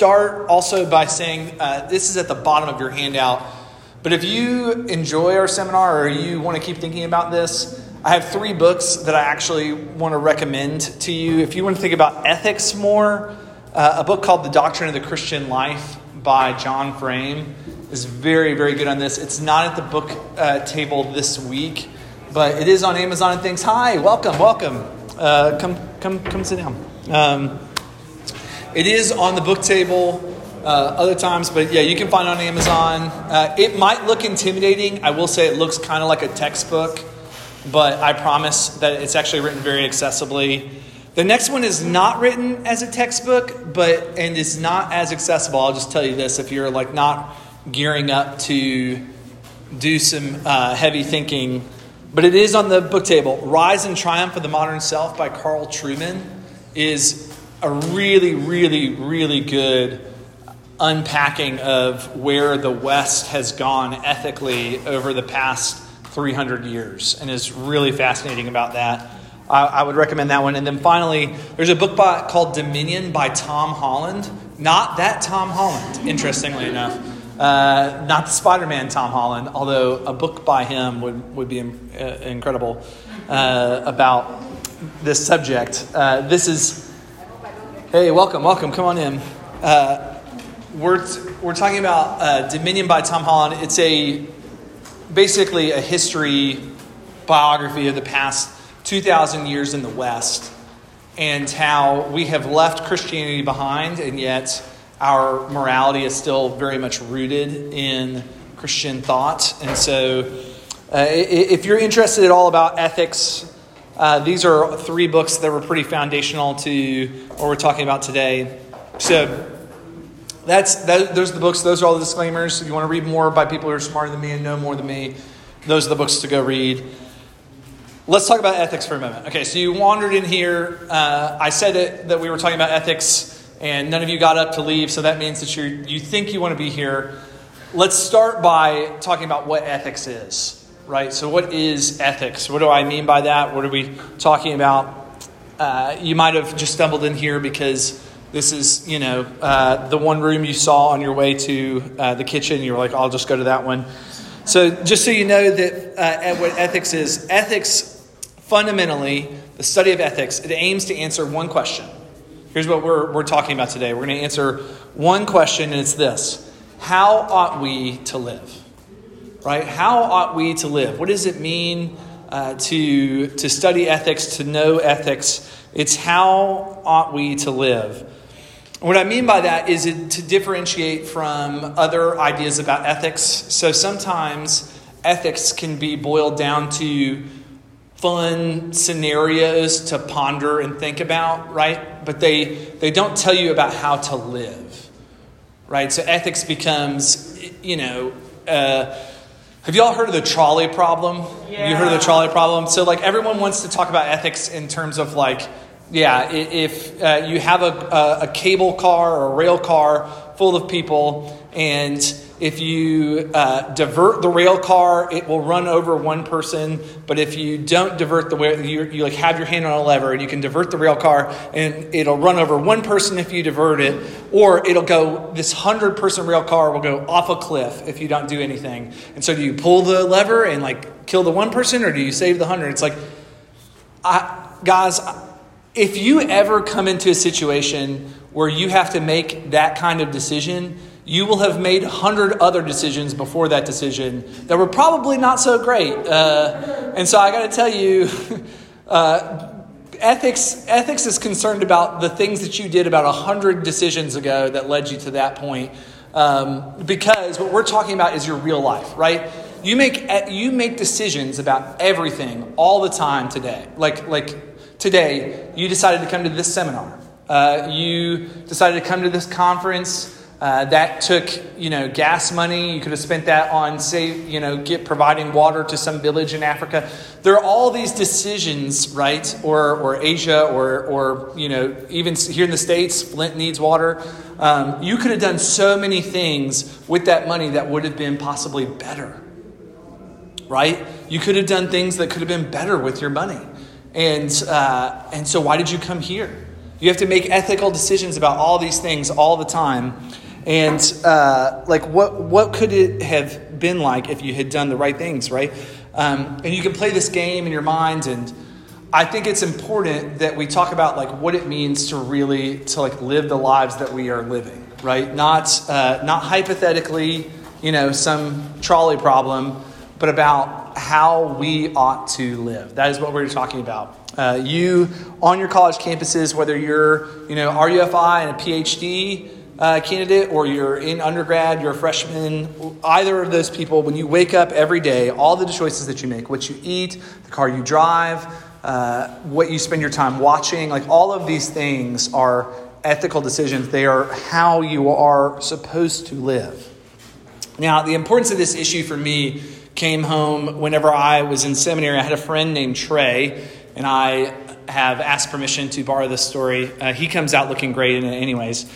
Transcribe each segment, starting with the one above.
start also by saying uh, this is at the bottom of your handout. But if you enjoy our seminar or you want to keep thinking about this, I have three books that I actually want to recommend to you. If you want to think about ethics more, uh, a book called The Doctrine of the Christian Life by John Frame is very, very good on this. It's not at the book uh, table this week, but it is on Amazon and things. Hi, welcome, welcome. Uh, come, come, come sit down. Um, it is on the book table uh, other times, but yeah, you can find it on Amazon. Uh, it might look intimidating. I will say it looks kind of like a textbook, but I promise that it's actually written very accessibly. The next one is not written as a textbook, but and is not as accessible. I'll just tell you this: if you're like not gearing up to do some uh, heavy thinking, but it is on the book table. Rise and Triumph of the Modern Self by Carl Trueman is a really, really, really good unpacking of where the West has gone ethically over the past 300 years and is really fascinating about that. I, I would recommend that one. And then finally, there's a book by, called Dominion by Tom Holland. Not that Tom Holland, interestingly enough. Uh, not the Spider Man Tom Holland, although a book by him would, would be uh, incredible uh, about this subject. Uh, this is Hey, welcome, welcome. Come on in. Uh, we're, we're talking about uh, Dominion by Tom Holland. It's a basically a history biography of the past 2,000 years in the West and how we have left Christianity behind, and yet our morality is still very much rooted in Christian thought. And so, uh, if you're interested at all about ethics, uh, these are three books that were pretty foundational to what we're talking about today. So that's that, those are the books. Those are all the disclaimers. If you want to read more by people who are smarter than me and know more than me, those are the books to go read. Let's talk about ethics for a moment. Okay, so you wandered in here. Uh, I said it, that we were talking about ethics, and none of you got up to leave, so that means that you you think you want to be here. Let's start by talking about what ethics is right? So, what is ethics? What do I mean by that? What are we talking about? Uh, you might have just stumbled in here because this is, you know, uh, the one room you saw on your way to uh, the kitchen. You were like, I'll just go to that one. So, just so you know that uh, what ethics is, ethics fundamentally, the study of ethics, it aims to answer one question. Here's what we're, we're talking about today. We're going to answer one question, and it's this How ought we to live? Right? How ought we to live? What does it mean uh, to, to study ethics, to know ethics? It's how ought we to live. What I mean by that is to differentiate from other ideas about ethics. So sometimes ethics can be boiled down to fun scenarios to ponder and think about, right? But they, they don't tell you about how to live, right? So ethics becomes, you know, uh, have you all heard of the trolley problem? Yeah. You heard of the trolley problem? So, like, everyone wants to talk about ethics in terms of, like, yeah, if uh, you have a, a, a, cable car or a rail car full of people, and if you uh, divert the rail car, it will run over one person. But if you don't divert the rail, you, you like have your hand on a lever and you can divert the rail car, and it'll run over one person if you divert it, or it'll go. This hundred person rail car will go off a cliff if you don't do anything. And so, do you pull the lever and like kill the one person, or do you save the hundred? It's like, I, guys, if you ever come into a situation where you have to make that kind of decision you will have made hundred other decisions before that decision that were probably not so great. Uh, and so I got to tell you, uh, ethics ethics is concerned about the things that you did about a hundred decisions ago that led you to that point. Um, because what we're talking about is your real life, right? You make you make decisions about everything all the time today. Like like today, you decided to come to this seminar. Uh, you decided to come to this conference. Uh, that took, you know, gas money. You could have spent that on, say, you know, get providing water to some village in Africa. There are all these decisions, right? Or, or Asia, or, or you know, even here in the states, Flint needs water. Um, you could have done so many things with that money that would have been possibly better, right? You could have done things that could have been better with your money, and uh, and so why did you come here? You have to make ethical decisions about all these things all the time. And uh, like, what what could it have been like if you had done the right things, right? Um, and you can play this game in your mind, and I think it's important that we talk about like what it means to really to like live the lives that we are living, right? Not uh, not hypothetically, you know, some trolley problem, but about how we ought to live. That is what we're talking about. Uh, you on your college campuses, whether you're you know RUFI and a PhD uh, candidate or you're in undergrad, you're a freshman, either of those people, when you wake up every day, all the choices that you make, what you eat, the car you drive, uh, what you spend your time watching, like all of these things are ethical decisions. They are how you are supposed to live. Now, the importance of this issue for me came home whenever I was in seminary. I had a friend named Trey, and I have asked permission to borrow this story. Uh, he comes out looking great anyways.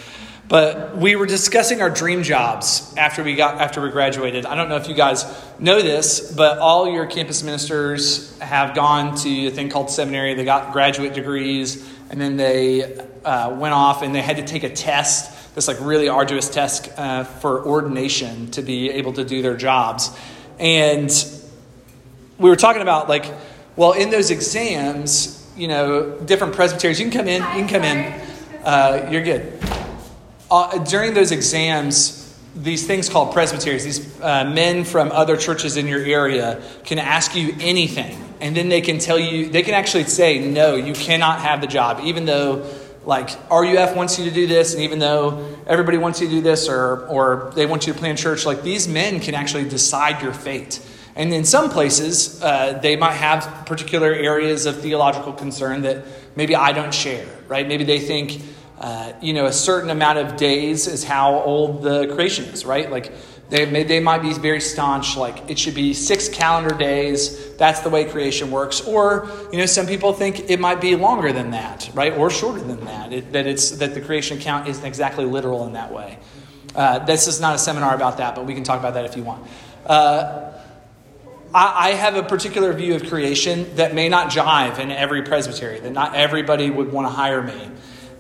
But we were discussing our dream jobs after we got after we graduated. I don't know if you guys know this, but all your campus ministers have gone to a thing called seminary. They got graduate degrees, and then they uh, went off and they had to take a test. This like really arduous test uh, for ordination to be able to do their jobs. And we were talking about like, well, in those exams, you know, different presbyteries. You can come in. You can come in. Uh, you're good uh, during those exams, these things called presbyteries, these uh, men from other churches in your area can ask you anything. And then they can tell you, they can actually say, no, you cannot have the job, even though like RUF wants you to do this, and even though everybody wants you to do this, or, or they want you to plan church, like these men can actually decide your fate. And in some places, uh, they might have particular areas of theological concern that maybe I don't share, right? Maybe they think uh, you know, a certain amount of days is how old the creation is, right? Like they, may, they might be very staunch, like it should be six calendar days. That's the way creation works. Or, you know, some people think it might be longer than that, right? Or shorter than that. It, that, it's, that the creation account isn't exactly literal in that way. Uh, this is not a seminar about that, but we can talk about that if you want. Uh, I have a particular view of creation that may not jive in every presbytery, that not everybody would want to hire me.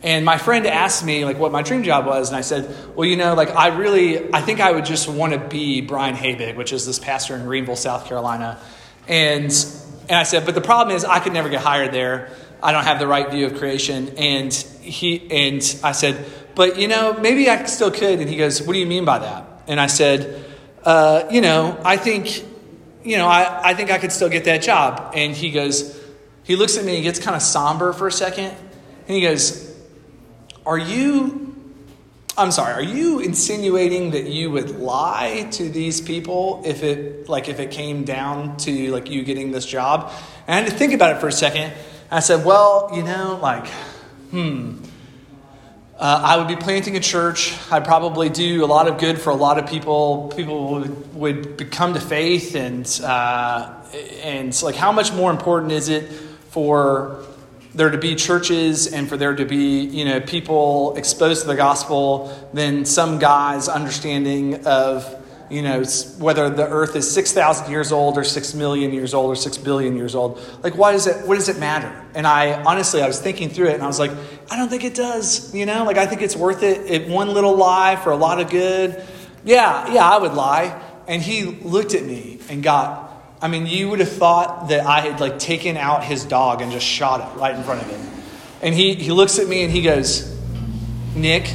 And my friend asked me like what my dream job was, and I said, "Well, you know, like I really, I think I would just want to be Brian Habig, which is this pastor in Greenville, South Carolina." And and I said, "But the problem is, I could never get hired there. I don't have the right view of creation." And he and I said, "But you know, maybe I still could." And he goes, "What do you mean by that?" And I said, uh, "You know, I think, you know, I, I think I could still get that job." And he goes, he looks at me, he gets kind of somber for a second, and he goes are you, I'm sorry, are you insinuating that you would lie to these people if it, like, if it came down to, like, you getting this job? And I had to think about it for a second. I said, well, you know, like, hmm, uh, I would be planting a church. I'd probably do a lot of good for a lot of people. People would, would come to faith, and uh, and like, how much more important is it for there to be churches and for there to be you know people exposed to the gospel than some guy's understanding of you know whether the earth is 6000 years old or 6 million years old or 6 billion years old like why does it what does it matter? And i honestly i was thinking through it and i was like i don't think it does you know? Like i think it's worth it it one little lie for a lot of good. Yeah yeah i would lie. And he looked at me and got I mean, you would have thought that I had like taken out his dog and just shot it right in front of him. And he, he looks at me and he goes, Nick,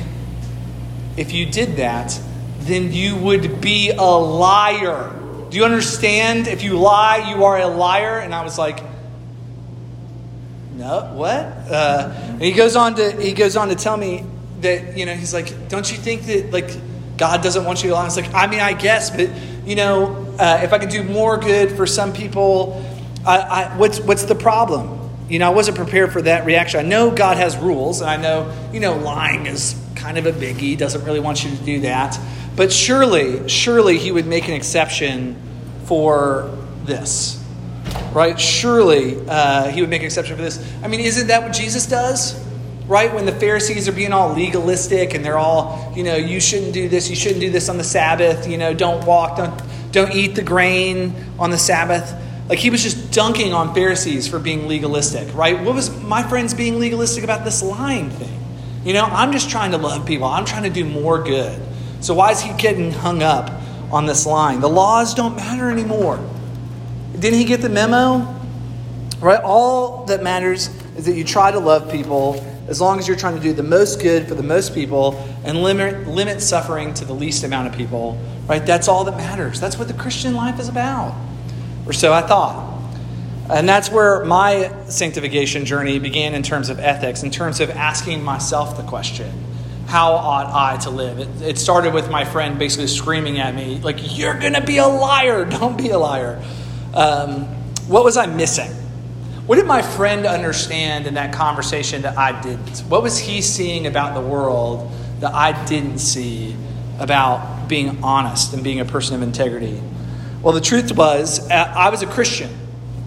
if you did that, then you would be a liar. Do you understand? If you lie, you are a liar. And I was like, no, what? Uh, and he goes on to he goes on to tell me that you know he's like, don't you think that like God doesn't want you to lie? I was like, I mean, I guess, but you know, uh, if I can do more good for some people, I, I, what's, what's the problem? You know, I wasn't prepared for that reaction. I know God has rules, and I know, you know, lying is kind of a biggie, doesn't really want you to do that. But surely, surely he would make an exception for this. Right? Surely uh, he would make an exception for this. I mean, isn't that what Jesus does? Right? When the Pharisees are being all legalistic and they're all, you know, you shouldn't do this, you shouldn't do this on the Sabbath, you know, don't walk, don't don't eat the grain on the Sabbath. Like he was just dunking on Pharisees for being legalistic, right? What was my friends being legalistic about this lying thing? You know, I'm just trying to love people. I'm trying to do more good. So why is he getting hung up on this line? The laws don't matter anymore. Didn't he get the memo? Right? All that matters is that you try to love people as long as you're trying to do the most good for the most people and limit, limit suffering to the least amount of people. Right? That's all that matters. That's what the Christian life is about. Or so I thought. And that's where my sanctification journey began in terms of ethics, in terms of asking myself the question how ought I to live? It, it started with my friend basically screaming at me, like, You're going to be a liar. Don't be a liar. Um, what was I missing? What did my friend understand in that conversation that I didn't? What was he seeing about the world that I didn't see about being honest and being a person of integrity? Well, the truth was, uh, I was a Christian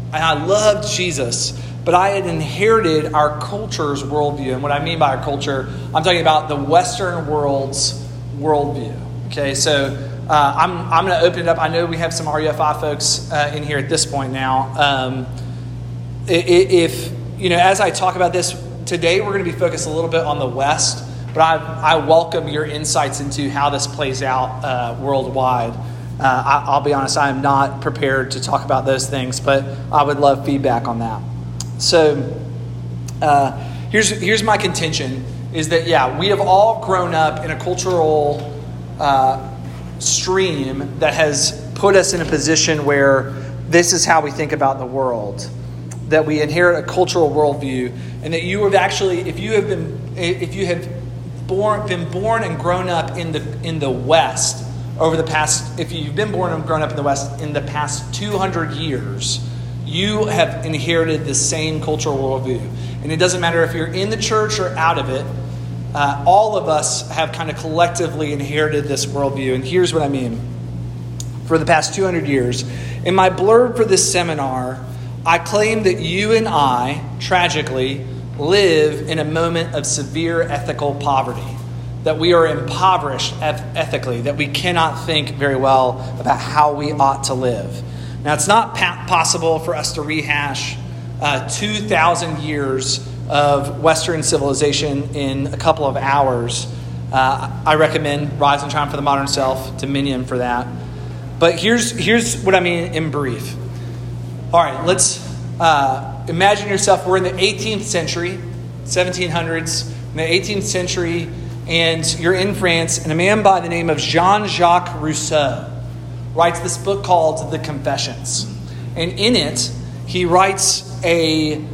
and I loved Jesus, but I had inherited our culture's worldview. And what I mean by our culture, I'm talking about the Western world's worldview. Okay, so uh, I'm, I'm going to open it up. I know we have some RUFI folks uh, in here at this point now. Um, if, you know, as I talk about this today, we're going to be focused a little bit on the West, but I, I welcome your insights into how this plays out uh, worldwide. Uh, I, will be honest, I am not prepared to talk about those things, but I would love feedback on that. So uh, here's, here's my contention is that, yeah, we have all grown up in a cultural uh, stream that has put us in a position where this is how we think about the world. That we inherit a cultural worldview, and that you have actually, if you have been, if you have born, been born and grown up in the in the West, over the past, if you've been born and grown up in the West in the past 200 years, you have inherited the same cultural worldview. And it doesn't matter if you're in the church or out of it, uh, all of us have kind of collectively inherited this worldview. And here's what I mean. For the past 200 years, in my blurb for this seminar, I claim that you and I, tragically, live in a moment of severe ethical poverty that we are impoverished ethically, that we cannot think very well about how we ought to live. Now, it's not possible for us to rehash uh, 2,000 years of Western civilization in a couple of hours. Uh, I recommend Rise and Triumph for the Modern Self, Dominion for that. But here's, here's what I mean in brief. All right, let's uh, imagine yourself, we're in the 18th century, 1700s, in the 18th century and you're in France, and a man by the name of Jean Jacques Rousseau writes this book called The Confessions. And in it, he writes a,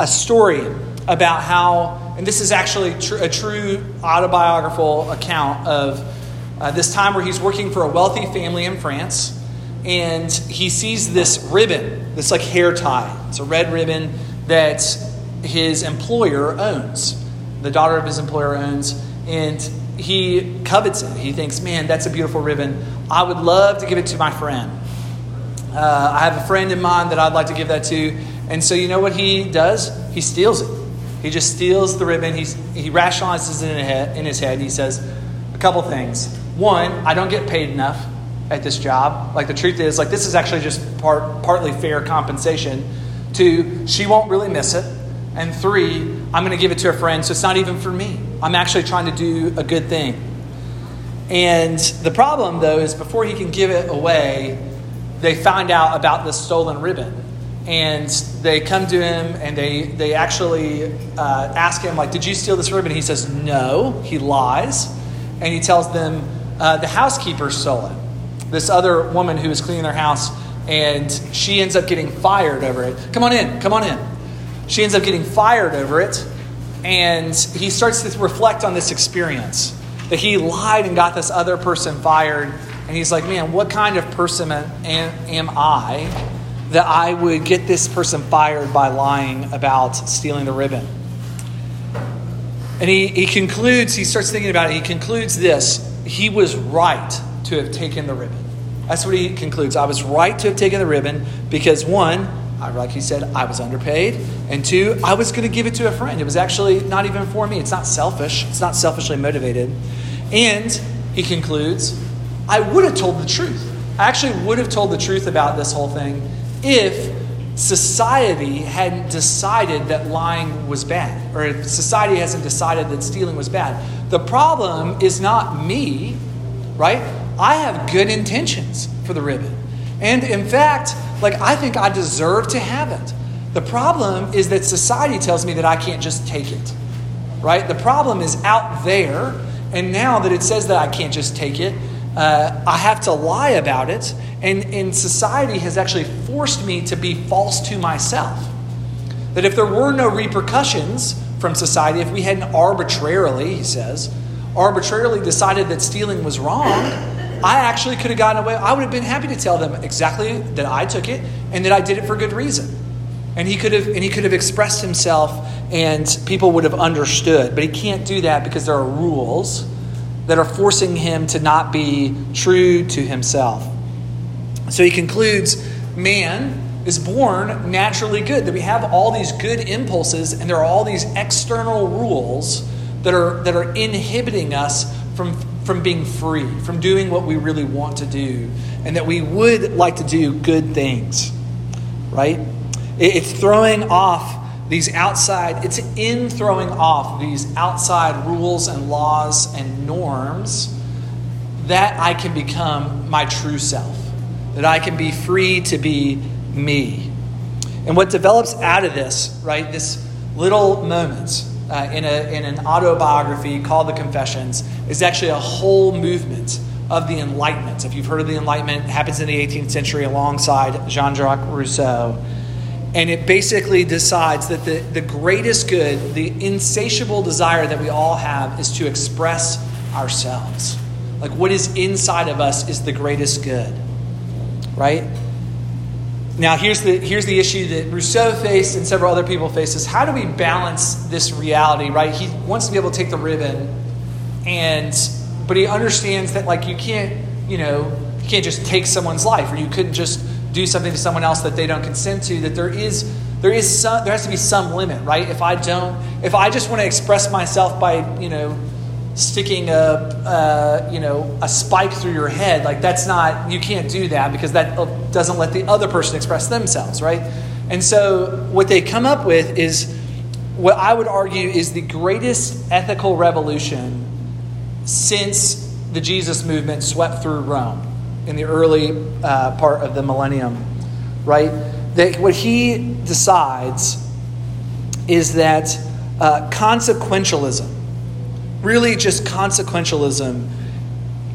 a story about how, and this is actually tr- a true autobiographical account of uh, this time where he's working for a wealthy family in France, and he sees this ribbon, this like hair tie. It's a red ribbon that his employer owns, the daughter of his employer owns and he covets it. He thinks, man, that's a beautiful ribbon. I would love to give it to my friend. Uh, I have a friend in mind that I'd like to give that to. And so, you know what he does? He steals it. He just steals the ribbon. He's, he rationalizes it in, in his head. He says a couple things. One, I don't get paid enough at this job. Like the truth is, like this is actually just part, partly fair compensation. Two, she won't really miss it. And three, I'm going to give it to a friend, so it's not even for me. I'm actually trying to do a good thing. And the problem, though, is before he can give it away, they find out about this stolen ribbon. And they come to him and they, they actually uh, ask him, like, did you steal this ribbon? He says, no. He lies. And he tells them, uh, the housekeeper stole it. This other woman who was cleaning their house, and she ends up getting fired over it. Come on in, come on in. She ends up getting fired over it, and he starts to reflect on this experience that he lied and got this other person fired. And he's like, man, what kind of person am I that I would get this person fired by lying about stealing the ribbon? And he, he concludes, he starts thinking about it. He concludes this he was right to have taken the ribbon. That's what he concludes. I was right to have taken the ribbon because, one, like he said, I was underpaid. And two, I was going to give it to a friend. It was actually not even for me. It's not selfish, it's not selfishly motivated. And he concludes, I would have told the truth. I actually would have told the truth about this whole thing if society hadn't decided that lying was bad, or if society hasn't decided that stealing was bad. The problem is not me, right? I have good intentions for the ribbon. And in fact, like I think I deserve to have it. The problem is that society tells me that I can't just take it. Right? The problem is out there, and now that it says that I can't just take it, uh, I have to lie about it. And, and society has actually forced me to be false to myself. That if there were no repercussions from society, if we hadn't arbitrarily, he says, arbitrarily decided that stealing was wrong, I actually could have gotten away. I would have been happy to tell them exactly that I took it and that I did it for good reason. And he could have and he could have expressed himself and people would have understood. But he can't do that because there are rules that are forcing him to not be true to himself. So he concludes, man is born naturally good, that we have all these good impulses and there are all these external rules that are that are inhibiting us from from being free, from doing what we really want to do, and that we would like to do good things, right? It's throwing off these outside, it's in throwing off these outside rules and laws and norms that I can become my true self, that I can be free to be me. And what develops out of this, right, this little moment, uh, in, a, in an autobiography called The Confessions is actually a whole movement of the Enlightenment. If you've heard of the Enlightenment, it happens in the 18th century alongside Jean Jacques Rousseau. And it basically decides that the, the greatest good, the insatiable desire that we all have, is to express ourselves. Like what is inside of us is the greatest good, right? Now, here's the, here's the issue that Rousseau faced and several other people face is how do we balance this reality, right? He wants to be able to take the ribbon, and but he understands that like you can't, you know, you can't just take someone's life, or you couldn't just do something to someone else that they don't consent to. That there is there is some there has to be some limit, right? If I don't, if I just want to express myself by, you know, sticking a, a, you know a spike through your head like that's not you can't do that because that doesn't let the other person express themselves right? And so what they come up with is what i would argue is the greatest ethical revolution since the jesus movement swept through rome in the early uh, part of the millennium right? That what he decides is that uh, consequentialism really just consequentialism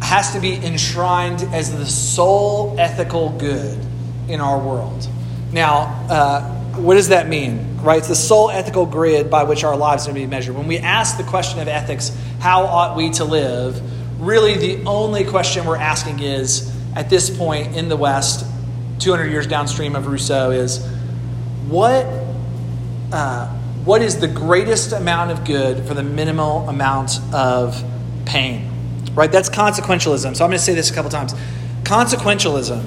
has to be enshrined as the sole ethical good in our world. Now, uh, what does that mean? Right? It's the sole ethical grid by which our lives are to be measured. When we ask the question of ethics, how ought we to live? Really, the only question we're asking is, at this point in the West, 200 years downstream of Rousseau, is what uh, what is the greatest amount of good for the minimal amount of pain? Right? That's consequentialism. So I'm going to say this a couple times. Consequentialism,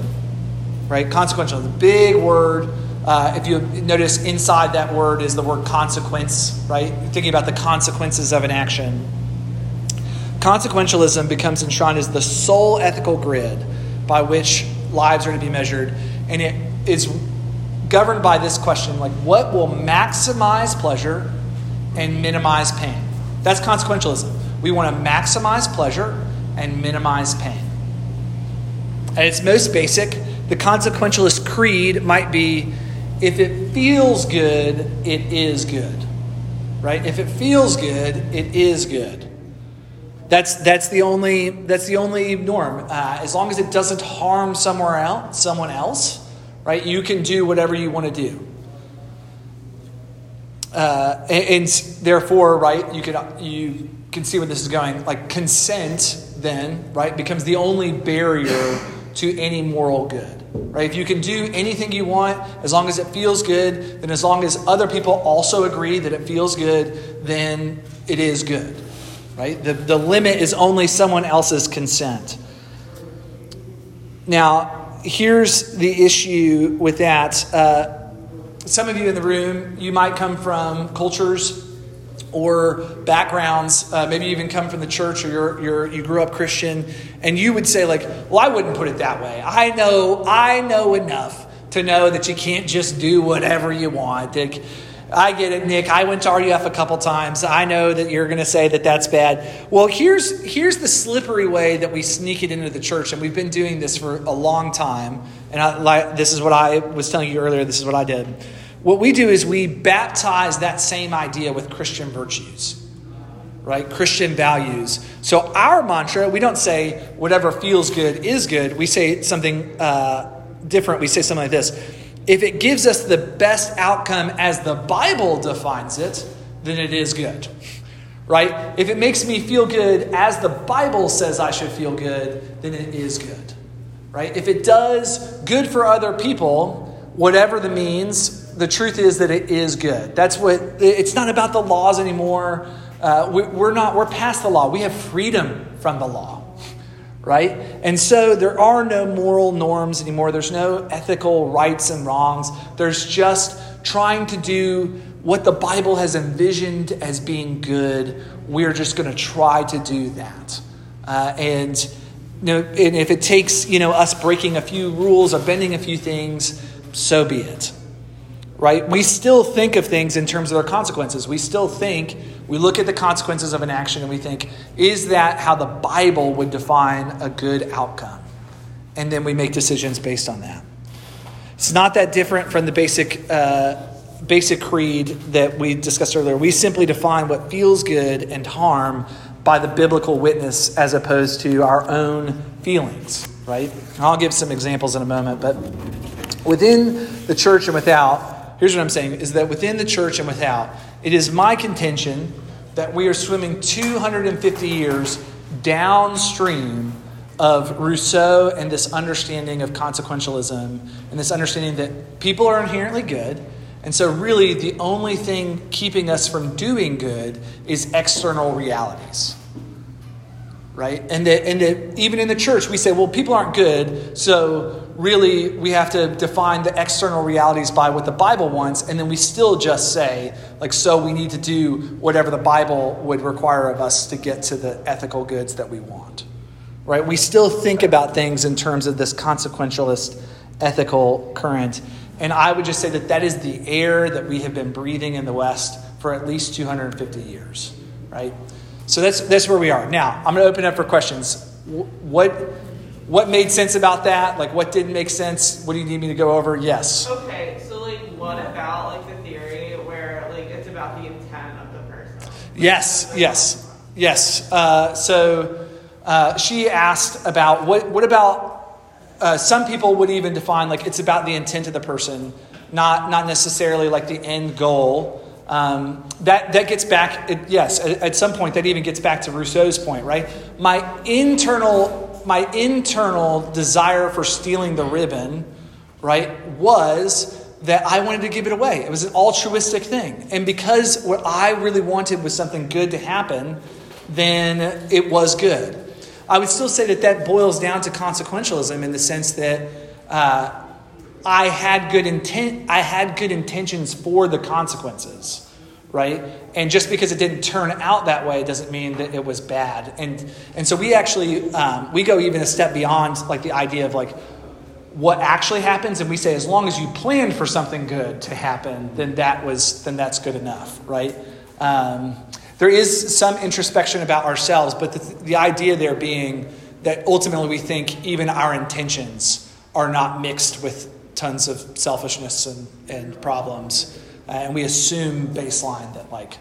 right? Consequentialism, the big word. Uh, if you notice inside that word is the word consequence, right? Thinking about the consequences of an action. Consequentialism becomes enshrined as the sole ethical grid by which lives are to be measured, and it is governed by this question like what will maximize pleasure and minimize pain? That's consequentialism. We want to maximize pleasure and minimize pain. At its most basic the consequentialist creed might be if it feels good it is good. Right? If it feels good it is good. That's, that's, the only, that's the only norm. Uh, as long as it doesn't harm somewhere else, someone else, right? You can do whatever you want to do. Uh, and, and, therefore, right, you can, you can see where this is going. Like consent, then, right, becomes the only barrier to any moral good. Right? If you can do anything you want, as long as it feels good, then as long as other people also agree that it feels good, then it is good. Right? The, the limit is only someone else's consent. Now, here's the issue with that. Uh, some of you in the room, you might come from cultures or backgrounds, uh, maybe you even come from the church or you're, you're, you grew up Christian, and you would say like, "Well, I wouldn't put it that way. I know, I know enough to know that you can't just do whatever you want. Like, I get it, Nick. I went to RUF a couple times. I know that you're going to say that that's bad. Well, here's here's the slippery way that we sneak it into the church, and we've been doing this for a long time. And I, like, this is what I was telling you earlier. This is what I did. What we do is we baptize that same idea with Christian virtues, right? Christian values. So our mantra, we don't say whatever feels good is good. We say something uh, different. We say something like this if it gives us the best outcome as the Bible defines it, then it is good. Right? If it makes me feel good as the Bible says I should feel good, then it is good. Right? If it does good for other people, whatever the means, the truth is that it is good. That's what it's not about the laws anymore. Uh, we, we're not, we're past the law. We have freedom from the law right? And so there are no moral norms anymore. There's no ethical rights and wrongs. There's just trying to do what the Bible has envisioned as being good. We're just going to try to do that. Uh, and, you know, and if it takes you know, us breaking a few rules or bending a few things, so be it. Right? We still think of things in terms of their consequences. We still think we look at the consequences of an action and we think, is that how the Bible would define a good outcome? And then we make decisions based on that. It's not that different from the basic, uh, basic creed that we discussed earlier. We simply define what feels good and harm by the biblical witness as opposed to our own feelings, right? And I'll give some examples in a moment, but within the church and without, here's what I'm saying is that within the church and without, it is my contention that we are swimming 250 years downstream of Rousseau and this understanding of consequentialism and this understanding that people are inherently good. And so, really, the only thing keeping us from doing good is external realities right? And that, and that even in the church, we say, well, people aren't good, so really we have to define the external realities by what the Bible wants, and then we still just say, like, so we need to do whatever the Bible would require of us to get to the ethical goods that we want, right? We still think about things in terms of this consequentialist ethical current. And I would just say that that is the air that we have been breathing in the West for at least 250 years, right? So that's, that's where we are. Now, I'm going to open up for questions. What, what made sense about that? Like, what didn't make sense? What do you need me to go over? Yes. Okay, so, like, what about, like, the theory where, like, it's about the intent of the person? Yes, yes, yes. Uh, so, uh, she asked about what, what about, uh, some people would even define, like, it's about the intent of the person, not, not necessarily, like, the end goal. Um, that, that gets back, it, yes, at, at, some point, that even gets back to Rousseau's point, right? My internal, my internal desire for stealing the ribbon, right, was that I wanted to give it away. It was an altruistic thing. And because what I really wanted was something good to happen, then it was good. I would still say that that boils down to consequentialism in the sense that uh, I had good intent I had good intentions for the consequences right and just because it didn't turn out that way doesn't mean that it was bad. And and so we actually um, we go even a step beyond like the idea of like what actually happens. And we say as long as you planned for something good to happen then that was then that's good enough right? Um, there is some introspection about ourselves but the, the idea there being that ultimately we think even our intentions are not mixed with tons of selfishness and, and problems. Uh, and we assume baseline that, like,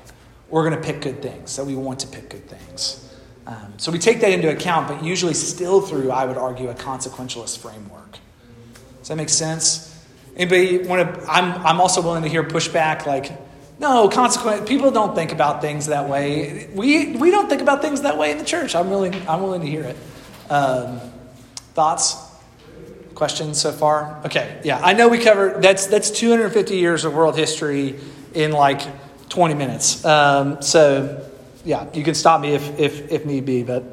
we're going to pick good things, that we want to pick good things. Um, so we take that into account, but usually still through, I would argue, a consequentialist framework. Does that make sense? Anybody want to? I'm, I'm also willing to hear pushback like, no, consequent. People don't think about things that way. We, we don't think about things that way in the church. I'm willing, I'm willing to hear it. Um, thoughts? Questions so far? Okay, yeah, I know we covered that's that's 250 years of world history in like 20 minutes. Um, so, yeah, you can stop me if if, if need be. But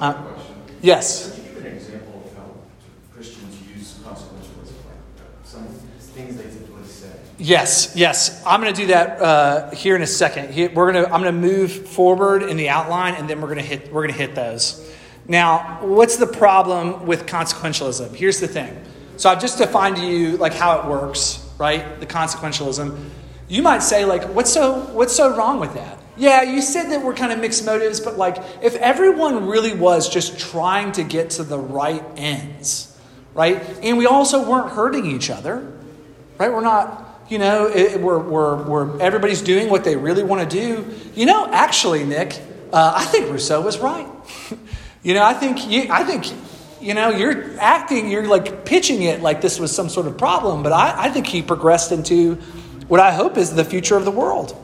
uh, yes. Yes, yes. I'm going to do that uh, here in a second. We're going to. I'm going to move forward in the outline, and then we're going to hit. We're going to hit those. Now, what's the problem with consequentialism? Here's the thing. So I've just defined to you like how it works, right? The consequentialism. You might say like, what's so what's so wrong with that? Yeah, you said that we're kind of mixed motives, but like if everyone really was just trying to get to the right ends, right? And we also weren't hurting each other, right? We're not, you know, it, we're, we're, we're, everybody's doing what they really want to do. You know, actually, Nick, uh, I think Rousseau was right. you know, I think, you, I think you know, you're acting, you're like pitching it like this was some sort of problem, but I, I think he progressed into what I hope is the future of the world.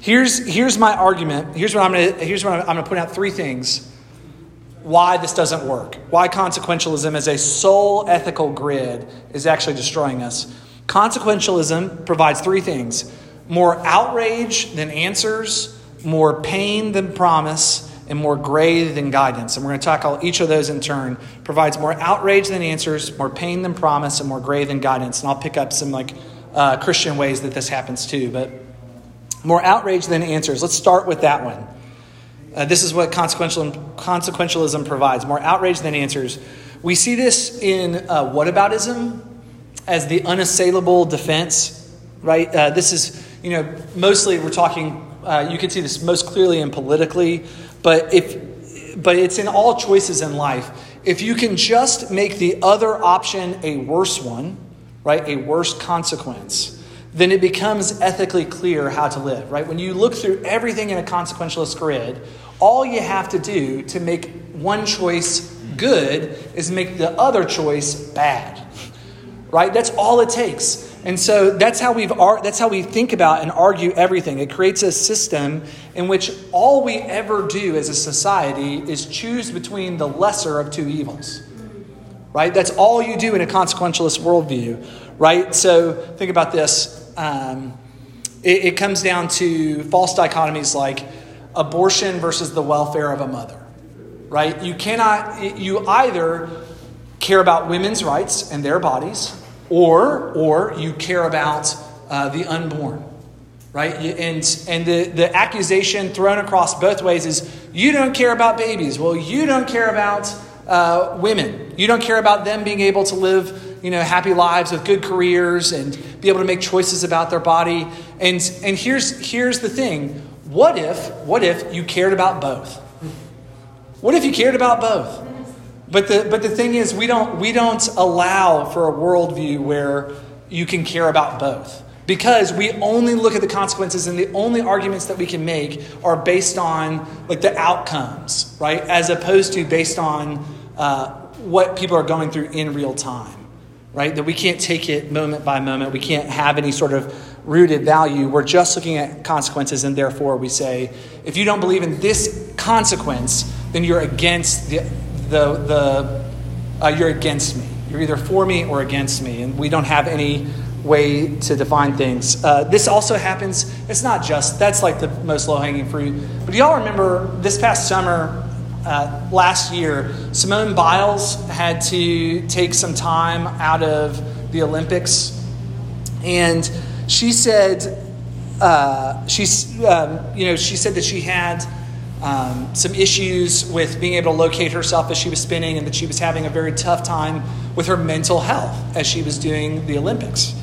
Here's, here's my argument. Here's what I'm to, here's what I'm, to point out three things why this doesn't work. Why consequentialism as a sole ethical grid is actually destroying us. Consequentialism provides three things more outrage than answers, more pain than promise, and more gray than guidance. And we're going to tackle each of those in turn. Provides more outrage than answers, more pain than promise, and more gray than guidance. And I'll pick up some like uh, Christian ways that this happens too. But more outrage than answers. Let's start with that one. Uh, this is what consequential, consequentialism provides more outrage than answers. We see this in uh, whataboutism as the unassailable defense, right? Uh, this is, you know, mostly we're talking, uh, you can see this most clearly in politically, but if but it's in all choices in life. If you can just make the other option a worse one, right? A worse consequence, then it becomes ethically clear how to live, right? When you look through everything in a consequentialist grid, all you have to do to make one choice good is make the other choice bad. Right? That's all it takes. And so that's how we've that's how we think about and argue everything. It creates a system in which all we ever do as a society is choose between the lesser of two evils. Right? That's all you do in a consequentialist worldview. Right? So think about this. Um, it, it comes down to false dichotomies like abortion versus the welfare of a mother. Right? You cannot. You either care about women's rights and their bodies or, or you care about uh, the unborn, right? And, and the, the accusation thrown across both ways is you don't care about babies. Well, you don't care about uh, women. You don't care about them being able to live, you know, happy lives with good careers and be able to make choices about their body. And, and here's, here's the thing. What if, what if you cared about both? What if you cared about both? But the, but the thing is, we don't, we don't allow for a worldview where you can care about both. Because we only look at the consequences and the only arguments that we can make are based on like the outcomes, right? As opposed to based on uh, what people are going through in real time, right? That we can't take it moment by moment. We can't have any sort of rooted value. We're just looking at consequences, and therefore we say, if you don't believe in this consequence, then you're against the, the, the uh, you're against me. You're either for me or against me, and we don't have any way to define things. Uh, this also happens, it's not just, that's like the most low hanging fruit. But y'all remember this past summer, uh, last year, Simone Biles had to take some time out of the Olympics. And she said, uh, she's, um, you know, she said that she had um, some issues with being able to locate herself as she was spinning, and that she was having a very tough time with her mental health as she was doing the Olympics.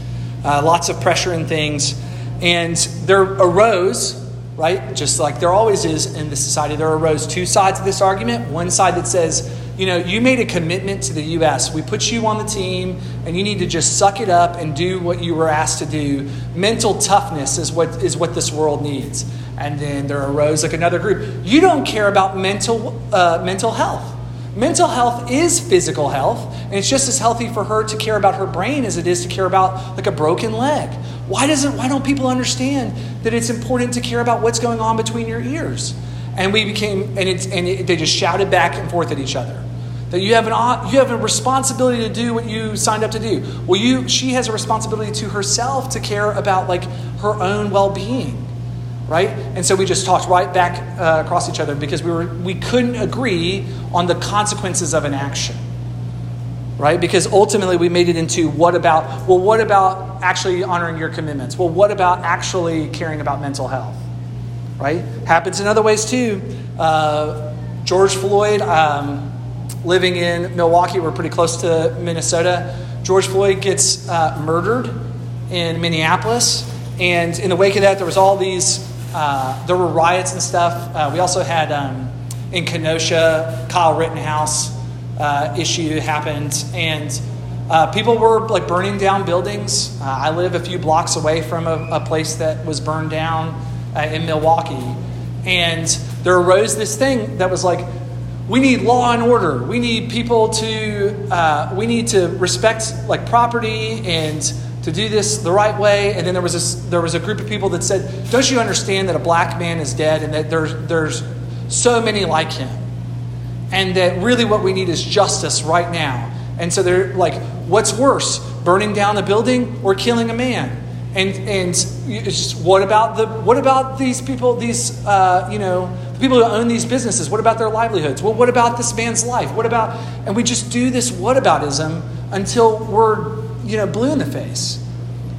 Uh, lots of pressure and things. And there arose, right, just like there always is in this society, there arose two sides of this argument. One side that says, you know, you made a commitment to the U.S. We put you on the team, and you need to just suck it up and do what you were asked to do. Mental toughness is what is what this world needs. And then there arose like another group. You don't care about mental, uh, mental health. Mental health is physical health, and it's just as healthy for her to care about her brain as it is to care about like a broken leg. Why doesn't why don't people understand that it's important to care about what's going on between your ears? And we became and it's and it, they just shouted back and forth at each other. That you have an you have a responsibility to do what you signed up to do. Well, you she has a responsibility to herself to care about like her own well-being right? And so we just talked right back uh, across each other because we, were, we couldn't agree on the consequences of an action, right? Because ultimately we made it into what about, well, what about actually honoring your commitments? Well, what about actually caring about mental health, right? Happens in other ways too. Uh, George Floyd, um, living in Milwaukee. We're pretty close to Minnesota. George Floyd gets uh, murdered in Minneapolis. And in the wake of that, there was all these, uh, there were riots and stuff. Uh, we also had um, in Kenosha, Kyle Rittenhouse uh, issue happened. And uh, people were like burning down buildings. Uh, I live a few blocks away from a, a place that was burned down in Milwaukee. And there arose this thing that was like, we need law and order. We need people to, uh, we need to respect like property and to do this the right way. And then there was this, there was a group of people that said, "Don't you understand that a black man is dead and that there's there's so many like him, and that really what we need is justice right now." And so they're like, "What's worse, burning down a building or killing a man?" And and just, what about the what about these people? These uh, you know the people who own these businesses. What about their livelihoods? Well, what about this man's life? What about? And we just do this whataboutism until we're you know blue in the face.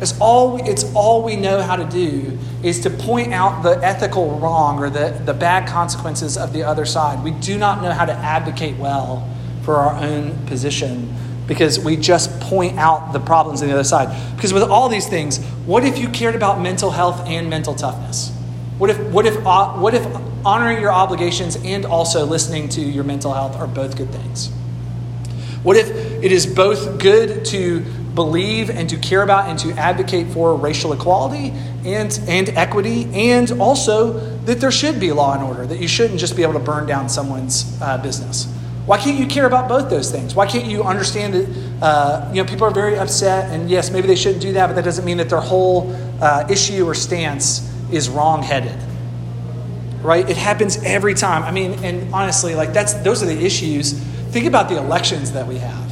It's all it's all we know how to do is to point out the ethical wrong or the, the bad consequences of the other side. We do not know how to advocate well for our own position because we just point out the problems on the other side. Because with all these things, what if you cared about mental health and mental toughness? What if, what if, uh, what if honoring your obligations and also listening to your mental health are both good things? What if it is both good to believe and to care about and to advocate for racial equality and, and equity, and also that there should be law and order, that you shouldn't just be able to burn down someone's uh, business? Why can't you care about both those things? Why can't you understand that uh, you know people are very upset, and yes, maybe they shouldn't do that, but that doesn't mean that their whole uh, issue or stance is wrong-headed, right? It happens every time. I mean, and honestly, like that's those are the issues. Think about the elections that we have.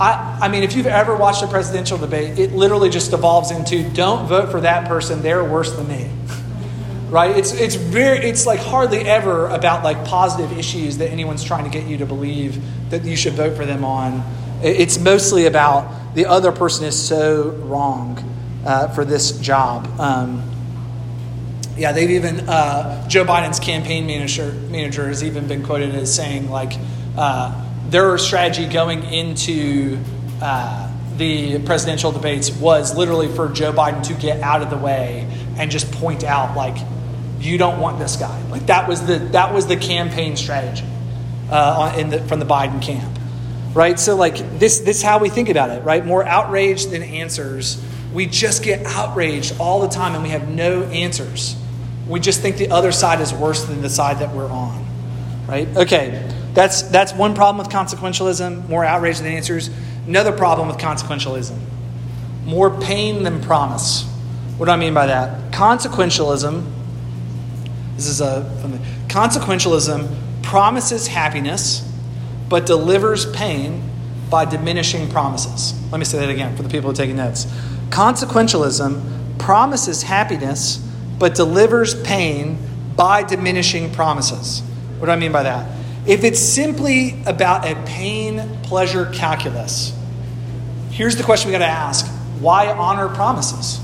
I, I mean, if you've ever watched a presidential debate, it literally just devolves into don't vote for that person; they're worse than me. Right? It's it's very it's like hardly ever about like positive issues that anyone's trying to get you to believe that you should vote for them on. It's mostly about the other person is so wrong uh, for this job. Um, yeah they've even uh, joe biden's campaign manager manager has even been quoted as saying like uh, their strategy going into uh, the presidential debates was literally for joe biden to get out of the way and just point out like you don't want this guy. Like that was the that was the campaign strategy uh, in the, from the Biden camp, right? So like this this is how we think about it, right? More outrage than answers. We just get outraged all the time, and we have no answers. We just think the other side is worse than the side that we're on, right? Okay, that's that's one problem with consequentialism. More outrage than answers. Another problem with consequentialism: more pain than promise. What do I mean by that? Consequentialism this is a consequentialism promises happiness, but delivers pain by diminishing promises. Let me say that again for the people who are taking notes. Consequentialism promises happiness, but delivers pain by diminishing promises. What do I mean by that? If it's simply about a pain pleasure calculus, here's the question we got to ask why honor promises?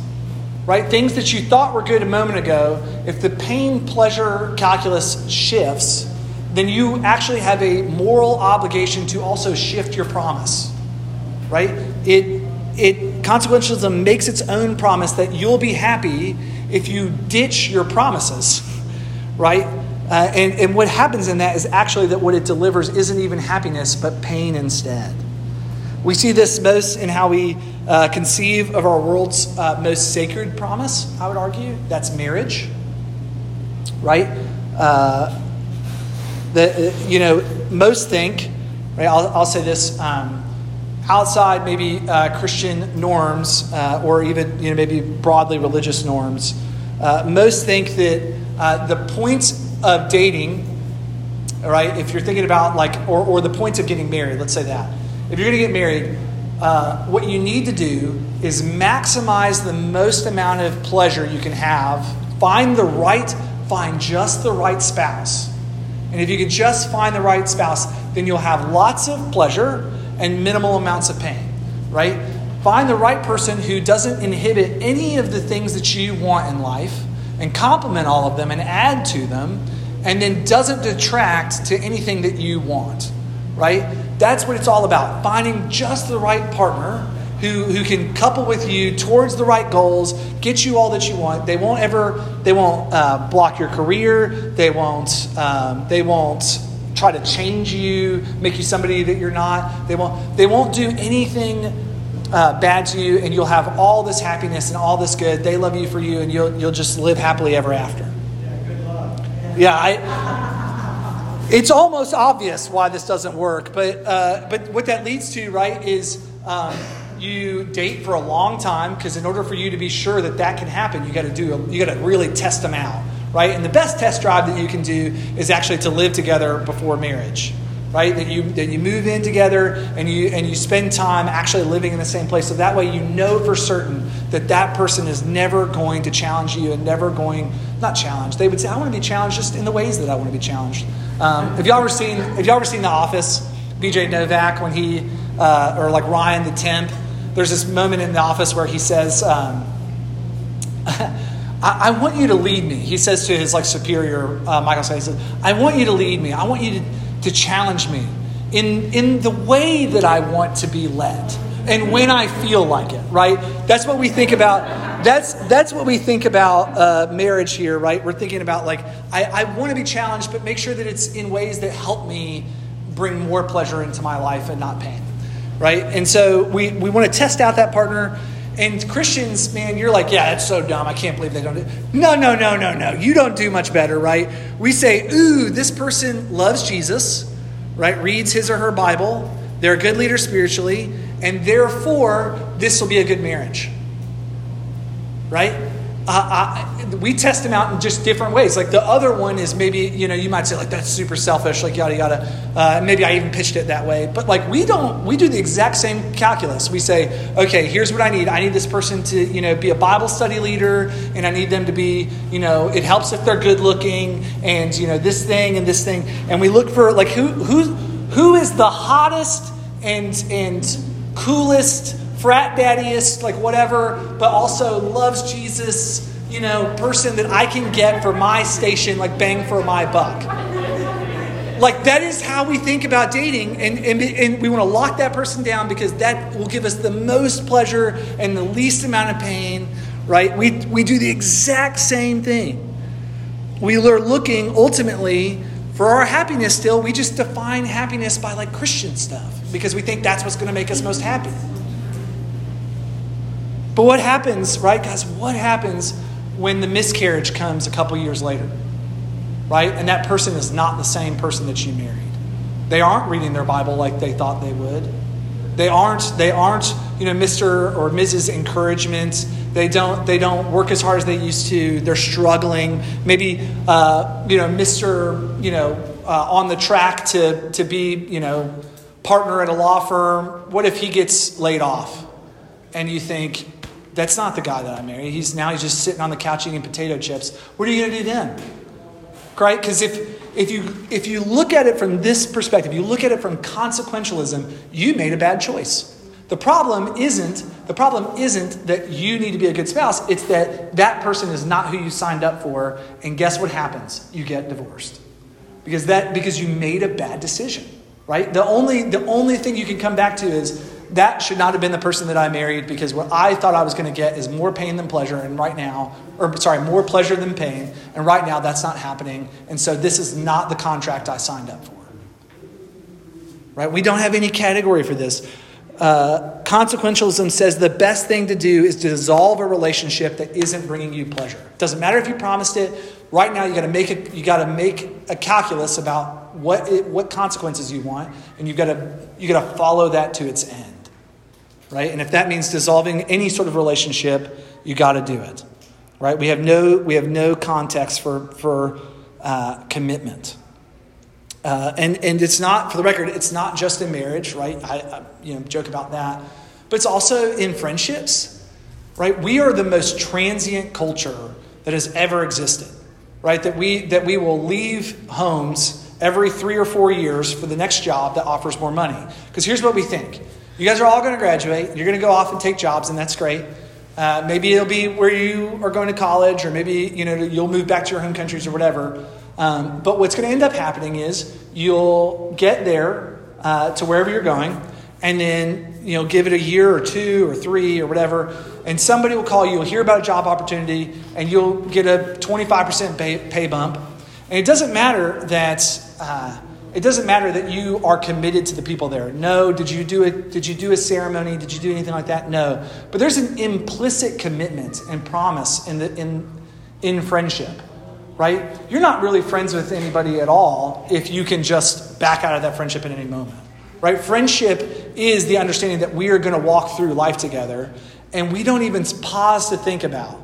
right? Things that you thought were good a moment ago, if the pain pleasure calculus shifts, then you actually have a moral obligation to also shift your promise, right? It, it consequentialism makes its own promise that you'll be happy if you ditch your promises, right? Uh, and, and what happens in that is actually that what it delivers isn't even happiness, but pain instead. We see this most in how we uh, conceive of our world's uh, most sacred promise, I would argue. That's marriage, right? Uh, the, uh, you know, most think, right? I'll, I'll say this um, outside maybe uh, Christian norms uh, or even, you know, maybe broadly religious norms, most think that the point of dating, right, if you're thinking about like, or, or the point of getting married, let's say that if you're going to get married, uh, what you need to do is maximize the most amount of pleasure you can have. Find the right, find just the right spouse. And if you can just find the right spouse, then you'll have lots of pleasure and minimal amounts of pain, right? Find the right person who doesn't inhibit any of the things that you want in life and complement all of them and add to them, and then doesn't detract to anything that you want right? That's what it's all about finding just the right partner who, who can couple with you towards the right goals, get you all that you want. They won't ever, they won't uh, block your career. They won't, um, they won't try to change you, make you somebody that you're not. They won't, they won't do anything uh, bad to you, and you'll have all this happiness and all this good. They love you for you, and you'll, you'll just live happily ever after. Yeah. Yeah, I, it's almost obvious why this doesn't work, but, uh, but what that leads to, right, is um, you date for a long time because in order for you to be sure that that can happen, you got to do, you got to really test them out, right? And the best test drive that you can do is actually to live together before marriage right? That you that you move in together and you and you spend time actually living in the same place. So that way you know for certain that that person is never going to challenge you and never going not challenge. They would say, "I want to be challenged just in the ways that I want to be challenged." Um, have y'all ever seen Have y'all ever seen The Office? BJ Novak when he uh, or like Ryan the temp. There's this moment in the office where he says. Um, I, want you to lead me. He says to his like superior, uh, Michael Scott, he says, I want you to lead me. I want you to to challenge me in, in the way that I want to be led and when I feel like it, right? That's what we think about. That's, that's what we think about uh, marriage here, right? We're thinking about like, I, I want to be challenged, but make sure that it's in ways that help me bring more pleasure into my life and not pain, right? And so we, we want to test out that partner. And Christians, man, you're like, yeah, that's so dumb. I can't believe they don't do. No, no, no, no, no. You don't do much better, right? We say, ooh, this person loves Jesus, right? Reads his or her Bible. They're a good leader spiritually, and therefore this will be a good marriage, right? Uh, I, we test them out in just different ways. Like the other one is maybe, you know, you might say, like, that's super selfish, like, yada, yada. Uh, maybe I even pitched it that way. But, like, we don't, we do the exact same calculus. We say, okay, here's what I need. I need this person to, you know, be a Bible study leader, and I need them to be, you know, it helps if they're good looking, and, you know, this thing and this thing. And we look for, like, who, who, who is the hottest and, and coolest frat daddyist, like whatever, but also loves Jesus, you know, person that I can get for my station, like bang for my buck. Like that is how we think about dating, and, and, and we want to lock that person down because that will give us the most pleasure and the least amount of pain, right? We, we do the exact same thing. We are looking ultimately for our happiness still. We just define happiness by like Christian stuff because we think that's what's going to make us most happy. But what happens, right, guys? What happens when the miscarriage comes a couple years later, right? And that person is not the same person that you married. They aren't reading their Bible like they thought they would. They aren't. They aren't. You know, Mr. or Mrs. Encouragement. They don't. They don't work as hard as they used to. They're struggling. Maybe, uh, you know, Mr. You know, uh, on the track to to be you know partner at a law firm. What if he gets laid off? And you think, that's not the guy that I married. He's now he's just sitting on the couch eating potato chips. What are you going to do then? Right? Because if if you if you look at it from this perspective, you look at it from consequentialism, you made a bad choice. The problem isn't the problem isn't that you need to be a good spouse. It's that that person is not who you signed up for, and guess what happens? You get divorced because that because you made a bad decision. Right? The only the only thing you can come back to is that should not have been the person that I married because what I thought I was going to get is more pain than pleasure. And right now, or sorry, more pleasure than pain. And right now, that's not happening. And so this is not the contract I signed up for. Right? We don't have any category for this. Uh, consequentialism says the best thing to do is to dissolve a relationship that isn't bringing you pleasure. Doesn't matter if you promised it. Right now, you got to make a, you got to make a calculus about what it, what consequences you want, and you've got to you got to follow that to its end right? And if that means dissolving any sort of relationship, you got to do it, right? We have no, we have no context for, for uh, commitment. Uh, and, and it's not, for the record, it's not just in marriage, right? I, I you know, joke about that. But it's also in friendships, right? We are the most transient culture that has ever existed, right? That we, that we will leave homes every three or four years for the next job that offers more money. Because here's what we think you guys are all going to graduate. You're going to go off and take jobs, and that's great. Uh, maybe it'll be where you are going to college, or maybe you know you'll move back to your home countries or whatever. Um, but what's going to end up happening is you'll get there, uh, to wherever you're going, and then you know give it a year or two or three or whatever, and somebody will call you. You'll hear about a job opportunity, and you'll get a 25% pay, pay bump. And it doesn't matter that. Uh, it doesn't matter that you are committed to the people there. No, did you do a did you do a ceremony? Did you do anything like that? No. But there's an implicit commitment and promise in the in in friendship. Right? You're not really friends with anybody at all if you can just back out of that friendship at any moment. Right? Friendship is the understanding that we are going to walk through life together and we don't even pause to think about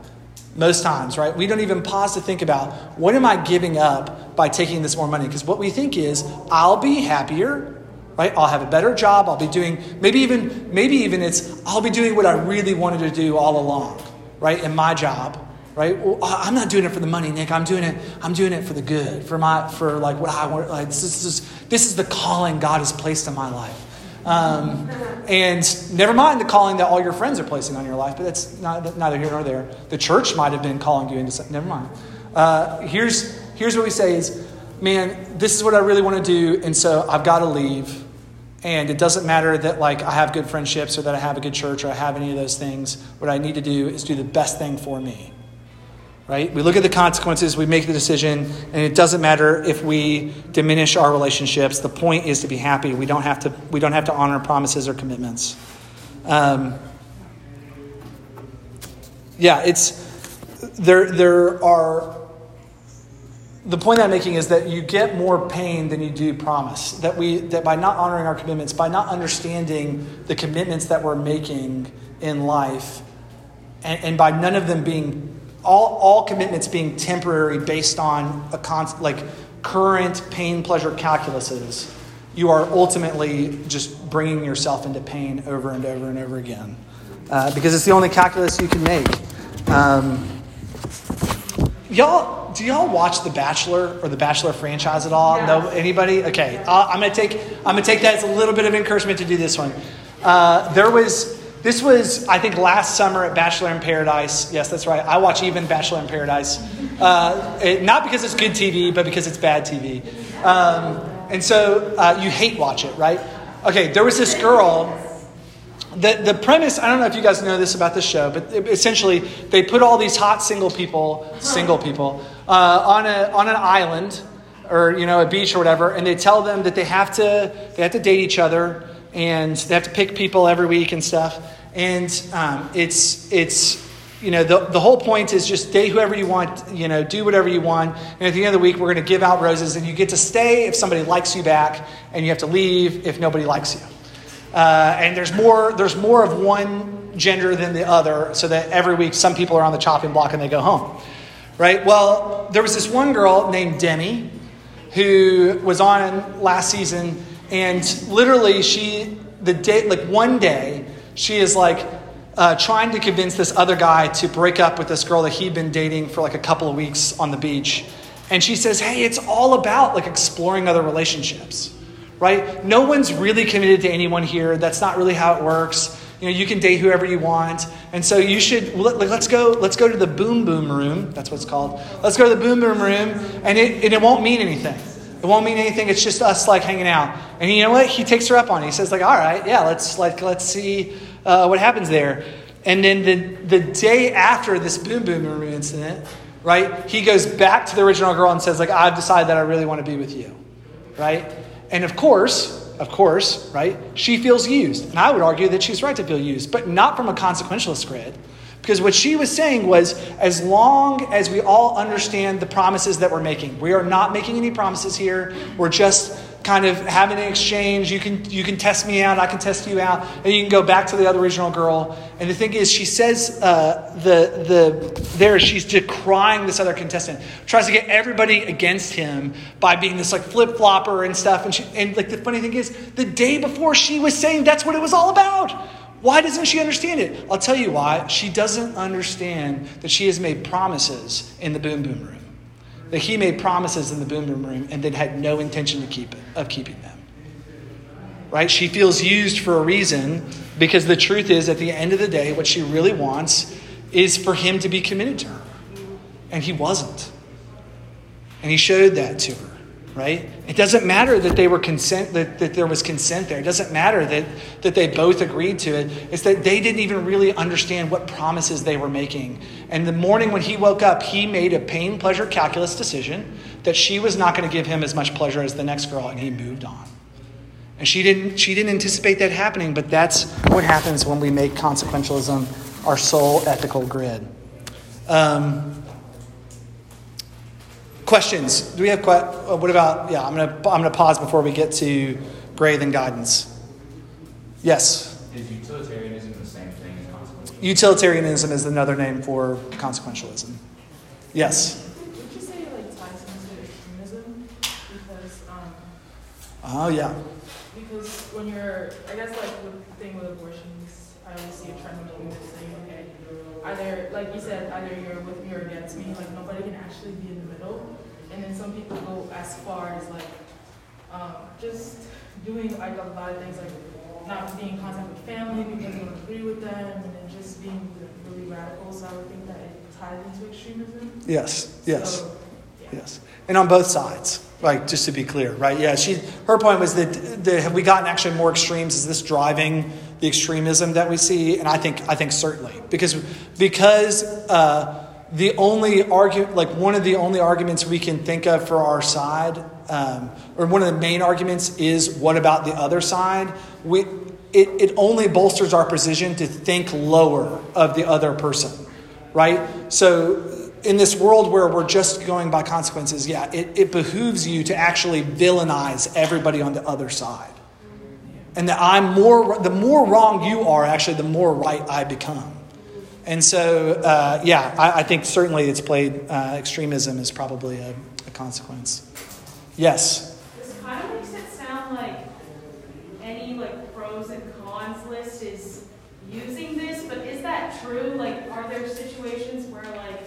most times, right? We don't even pause to think about what am I giving up by taking this more money? Because what we think is, I'll be happier, right? I'll have a better job. I'll be doing maybe even maybe even it's I'll be doing what I really wanted to do all along, right? In my job, right? Well, I'm not doing it for the money, Nick. I'm doing it. I'm doing it for the good, for my for like what I want. Like this is this is the calling God has placed in my life. Um, and never mind the calling that all your friends are placing on your life, but that's not, neither here nor there. The church might have been calling you into something. Never mind. Uh, here's, here's what we say is, man, this is what I really want to do, and so I've got to leave. And it doesn't matter that like I have good friendships or that I have a good church or I have any of those things. What I need to do is do the best thing for me right? We look at the consequences, we make the decision, and it doesn't matter if we diminish our relationships. The point is to be happy. We don't have to, we don't have to honor promises or commitments. Um, yeah, it's there. There are the point I'm making is that you get more pain than you do promise. That we that by not honoring our commitments, by not understanding the commitments that we're making in life, and, and by none of them being all, all commitments being temporary based on a con- like current pain pleasure calculuses, you are ultimately just bringing yourself into pain over and over and over again uh, because it's the only calculus you can make. Um, y'all, do y'all watch The Bachelor or the Bachelor franchise at all? Yes. No, anybody? Okay, uh, I'm gonna take I'm gonna take that as a little bit of encouragement to do this one. Uh, there was this was, I think, last summer at Bachelor in Paradise. Yes, that's right. I watch even Bachelor in Paradise. Uh, it, not because it's good TV, but because it's bad TV. Um, and so uh, you hate watch it, right? Okay, there was this girl. The, the premise, I don't know if you guys know this about the show, but essentially they put all these hot single people, single people, uh, on, a, on an island or, you know, a beach or whatever, and they tell them that they have to, they have to date each other and they have to pick people every week and stuff. And um, it's it's you know the, the whole point is just date whoever you want, you know, do whatever you want. And at the end of the week, we're going to give out roses, and you get to stay if somebody likes you back, and you have to leave if nobody likes you. Uh, and there's more there's more of one gender than the other, so that every week some people are on the chopping block and they go home. Right? Well, there was this one girl named Demi who was on last season and literally, she, the day, like one day, she is like uh, trying to convince this other guy to break up with this girl that he'd been dating for like a couple of weeks on the beach. And she says, hey, it's all about like exploring other relationships, right? No one's really committed to anyone here. That's not really how it works. You know, you can date whoever you want. And so you should, let, let's go, let's go to the boom boom room. That's what it's called. Let's go to the boom boom room and it, and it won't mean anything. It won't mean anything. It's just us like hanging out. And you know what? He takes her up on it. He says like, all right, yeah, let's like let's see uh, what happens there. And then the the day after this boom boom room incident, right? He goes back to the original girl and says like, I've decided that I really want to be with you, right? And of course, of course, right? She feels used, and I would argue that she's right to feel used, but not from a consequentialist grid. Because what she was saying was, as long as we all understand the promises that we're making, we are not making any promises here. We're just kind of having an exchange. You can you can test me out, I can test you out, and you can go back to the other original girl. And the thing is, she says uh, the the there she's decrying this other contestant, tries to get everybody against him by being this like flip flopper and stuff. And she, and like the funny thing is, the day before she was saying that's what it was all about. Why doesn't she understand it? I'll tell you why. She doesn't understand that she has made promises in the boom boom room. That he made promises in the boom boom room and then had no intention to keep it, of keeping them. Right? She feels used for a reason because the truth is, at the end of the day, what she really wants is for him to be committed to her. And he wasn't. And he showed that to her. Right? It doesn't matter that they were consent that, that there was consent there. It doesn't matter that, that they both agreed to it. It's that they didn't even really understand what promises they were making. And the morning when he woke up, he made a pain pleasure calculus decision that she was not going to give him as much pleasure as the next girl, and he moved on. And she didn't, she didn't anticipate that happening, but that's what happens when we make consequentialism our sole ethical grid. Um, questions? Do we have que- uh, what about? Yeah, I'm gonna I'm gonna pause before we get to gray than guidance. Yes. Is utilitarianism the same thing as consequentialism? Utilitarianism is another name for consequentialism. Yes. Would you say like ties into extremism? Because um, Oh yeah. because when you're, I guess like the thing with abortions, I always see a trend of people saying, okay, either like you said, either you're with me or against me. Like nobody can actually be in the middle. And then some people go as far as like um, just doing like a lot of things like not being in contact with family because you don't agree with them, and then just being really radical. So I would think that it ties into extremism. Yes. Yes. So, yeah. Yes, and on both sides, right? Just to be clear, right? Yeah, she. Her point was that, that have we gotten actually more extremes? Is this driving the extremism that we see? And I think I think certainly because because uh, the only argument, like one of the only arguments we can think of for our side, um, or one of the main arguments is what about the other side? We it, it only bolsters our position to think lower of the other person, right? So in this world where we're just going by consequences, yeah, it, it behooves you to actually villainize everybody on the other side. And that I'm more, the more wrong you are, actually, the more right I become. And so, uh, yeah, I, I, think certainly it's played, uh, extremism is probably a, a consequence. Yes? This kind of makes it sound like any like pros and cons list is using this, but is that true? Like, are there situations where like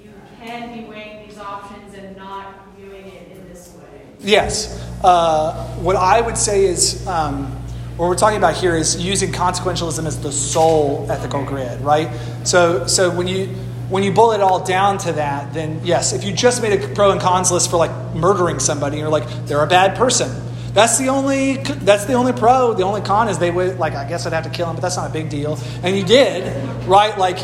you can be weighing these options and not viewing it in this way? Yes. Uh, what I would say is, um, what we're talking about here is using consequentialism as the sole ethical grid, right? So, so when you when you boil it all down to that, then yes, if you just made a pro and cons list for like murdering somebody, you're like they're a bad person. That's the only that's the only pro. The only con is they would like I guess I'd have to kill him, but that's not a big deal. And you did, right? Like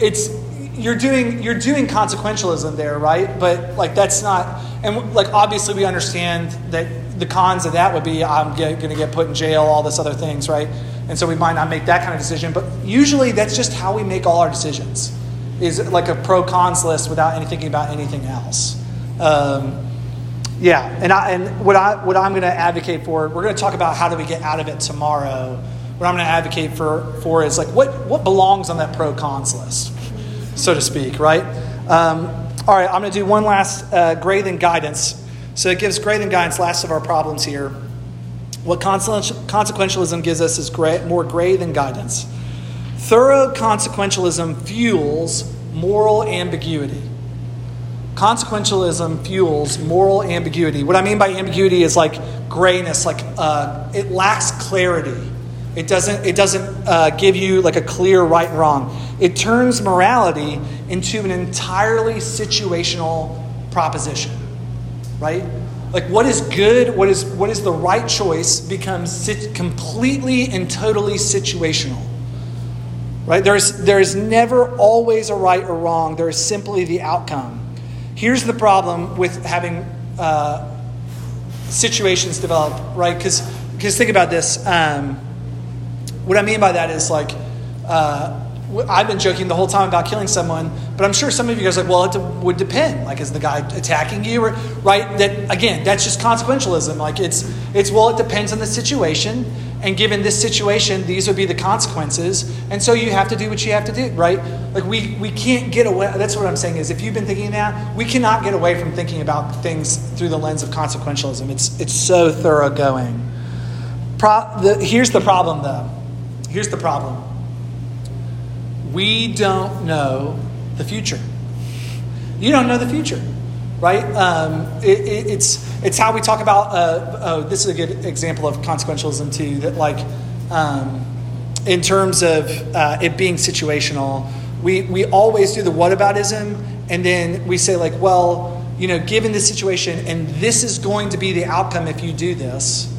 it's you're doing you're doing consequentialism there, right? But like that's not and like obviously we understand that the cons of that would be I'm going to get put in jail, all this other things, right? And so we might not make that kind of decision, but usually that's just how we make all our decisions. Is like a pro cons list without any thinking about anything else. Um, yeah, and I, and what I what I'm going to advocate for, we're going to talk about how do we get out of it tomorrow. What I'm going to advocate for for is like what what belongs on that pro cons list, so to speak, right? Um, all right, I'm going to do one last uh, gray than guidance. So it gives gray than guidance. Last of our problems here. What consequentialism gives us is gray, more gray than guidance. Thorough consequentialism fuels moral ambiguity. Consequentialism fuels moral ambiguity. What I mean by ambiguity is like grayness, like uh, it lacks clarity. It doesn't, it doesn't uh, give you like a clear right and wrong. It turns morality into an entirely situational proposition, right? Like what is good, what is, what is the right choice becomes sit- completely and totally situational. Right? There's, there's never always a right or wrong. There is simply the outcome. Here's the problem with having uh, situations develop, right? Because think about this. Um, what I mean by that is like, uh, I've been joking the whole time about killing someone, but I'm sure some of you guys are like, well, it would depend. Like, is the guy attacking you, or, right? That again, that's just consequentialism. Like, it's it's well, it depends on the situation, and given this situation, these would be the consequences, and so you have to do what you have to do, right? Like, we we can't get away. That's what I'm saying is, if you've been thinking that, we cannot get away from thinking about things through the lens of consequentialism. It's it's so thoroughgoing. Pro, the, here's the problem, though. Here's the problem we don't know the future. You don't know the future, right? Um, it, it, it's it's how we talk about. Uh, oh, this is a good example of consequentialism too. That like, um, in terms of uh, it being situational, we we always do the whataboutism, and then we say like, well, you know, given this situation, and this is going to be the outcome if you do this,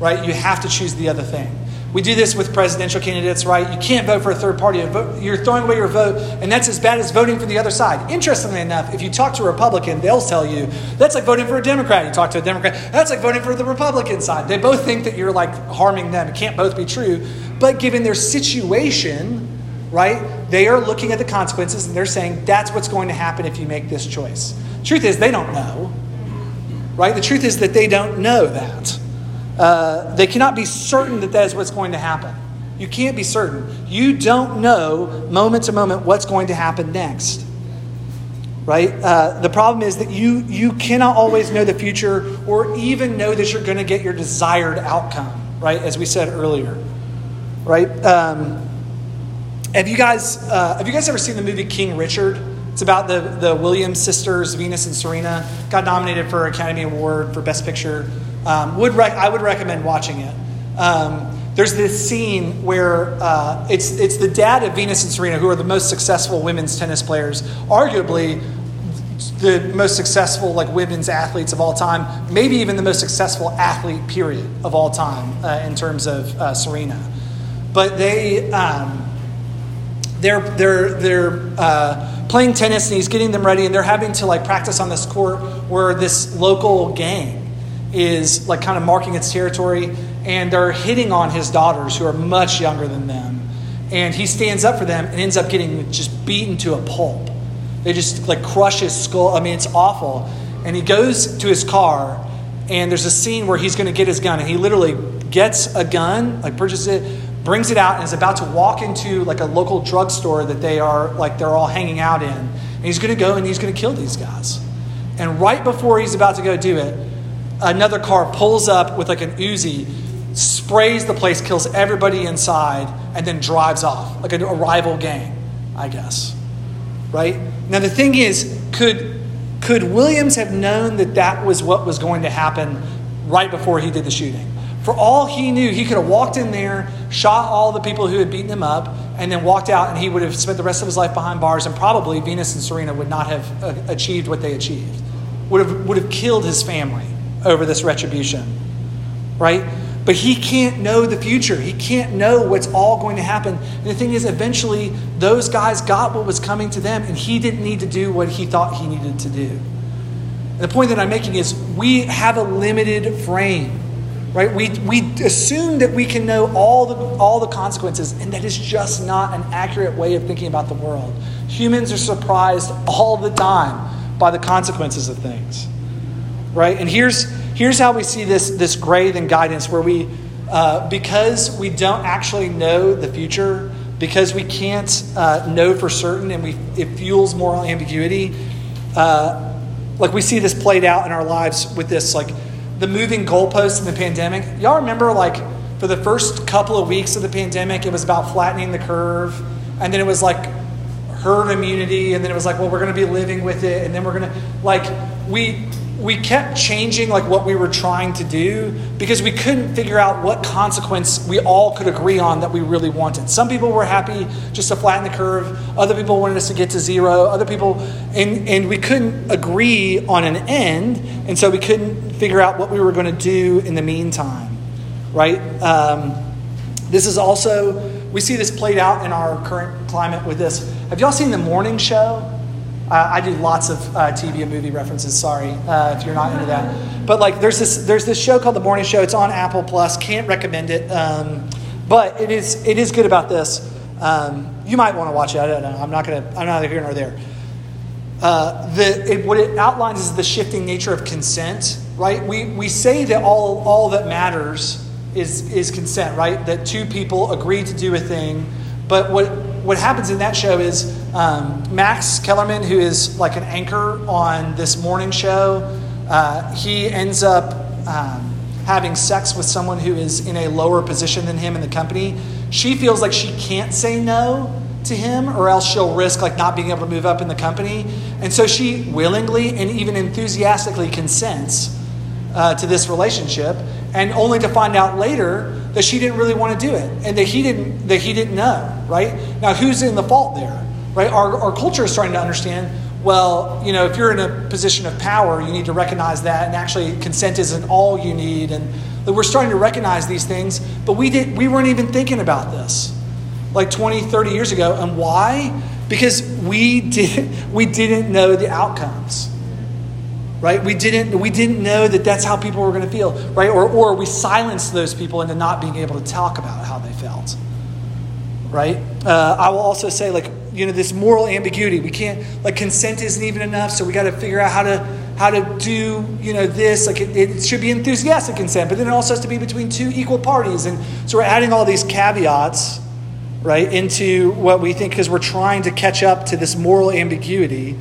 right? You have to choose the other thing. We do this with presidential candidates, right? You can't vote for a third party. You're throwing away your vote, and that's as bad as voting for the other side. Interestingly enough, if you talk to a Republican, they'll tell you that's like voting for a Democrat. You talk to a Democrat, that's like voting for the Republican side. They both think that you're like harming them. It can't both be true. But given their situation, right, they are looking at the consequences and they're saying that's what's going to happen if you make this choice. Truth is, they don't know, right? The truth is that they don't know that. Uh, they cannot be certain that that is what's going to happen. You can't be certain. You don't know moment to moment what's going to happen next. Right? Uh, the problem is that you, you cannot always know the future or even know that you're going to get your desired outcome, right? As we said earlier. Right? Um, have you guys uh, have you guys ever seen the movie King Richard? It's about the, the Williams sisters, Venus and Serena. Got nominated for Academy Award for Best Picture. Um, would rec- I would recommend watching it. Um, there's this scene where uh, it's, it's the dad of Venus and Serena, who are the most successful women's tennis players, arguably the most successful like women's athletes of all time, maybe even the most successful athlete period of all time uh, in terms of uh, Serena. But they um, they're they're they're uh, playing tennis and he's getting them ready and they're having to like practice on this court where this local gang is like kind of marking its territory, and they're hitting on his daughters who are much younger than them. And he stands up for them and ends up getting just beaten to a pulp. They just like crush his skull. I mean, it's awful. And he goes to his car, and there's a scene where he's going to get his gun, and he literally gets a gun, like purchases it, brings it out, and is about to walk into like a local drugstore that they are like they're all hanging out in. And he's going to go and he's going to kill these guys. And right before he's about to go do it, another car pulls up with like an Uzi, sprays the place, kills everybody inside, and then drives off like a, rival gang, I guess. Right? Now the thing is, could could Williams have known that that was what was going to happen right before he did the shooting? For all he knew, he could have walked in there, shot all the people who had beaten him up, and then walked out, and he would have spent the rest of his life behind bars, and probably Venus and Serena would not have uh, achieved what they achieved. Would have, would have killed his family over this retribution, right? But he can't know the future. He can't know what's all going to happen. And the thing is, eventually, those guys got what was coming to them, and he didn't need to do what he thought he needed to do. And the point that I'm making is we have a limited frame, right? We, we assume that we can know all the, all the consequences, and that is just not an accurate way of thinking about the world. Humans are surprised all the time by the consequences of things right? And here's, here's how we see this, this grade and guidance where we, uh, because we don't actually know the future, because we can't uh, know for certain and we, it fuels moral ambiguity, uh, like we see this played out in our lives with this, like the moving goalposts in the pandemic. Y'all remember, like, for the first couple of weeks of the pandemic, it was about flattening the curve, and then it was like herd immunity, and then it was like, well, we're going to be living with it, and then we're going to, like, we we kept changing like what we were trying to do because we couldn't figure out what consequence we all could agree on that we really wanted. Some people were happy just to flatten the curve. Other people wanted us to get to zero. Other people, and, and we couldn't agree on an end. And so we couldn't figure out what we were going to do in the meantime, right? Um, this is also, we see this played out in our current climate with this. Have y'all seen the morning show? Uh, I do lots of uh, TV and movie references. Sorry uh, if you're not into that. But like, there's this there's this show called The Morning Show. It's on Apple Plus. Can't recommend it, um, but it is it is good about this. Um, you might want to watch it. I don't know. I'm not gonna. I'm neither here nor there. Uh, the, it, what it outlines is the shifting nature of consent. Right? We we say that all all that matters is is consent. Right? That two people agree to do a thing, but what what happens in that show is um, Max Kellerman, who is like an anchor on this morning show, uh, he ends up um, having sex with someone who is in a lower position than him in the company. She feels like she can't say no to him or else she'll risk like not being able to move up in the company and so she willingly and even enthusiastically consents uh, to this relationship and only to find out later that she didn't really want to do it and that he didn't that he didn't know right now who's in the fault there right our, our culture is trying to understand well, you know, if you're in a position of power, you need to recognize that, and actually, consent isn't all you need. And we're starting to recognize these things, but we didn't we weren't even thinking about this like 20, 30 years ago. And why? Because we did we didn't know the outcomes. Right? We didn't we didn't know that that's how people were going to feel, right? Or or we silenced those people into not being able to talk about how they felt. Right? Uh, I will also say like you know this moral ambiguity. We can't like consent isn't even enough, so we got to figure out how to how to do you know this. Like it, it, should be enthusiastic consent, but then it also has to be between two equal parties, and so we're adding all these caveats right into what we think because we're trying to catch up to this moral ambiguity.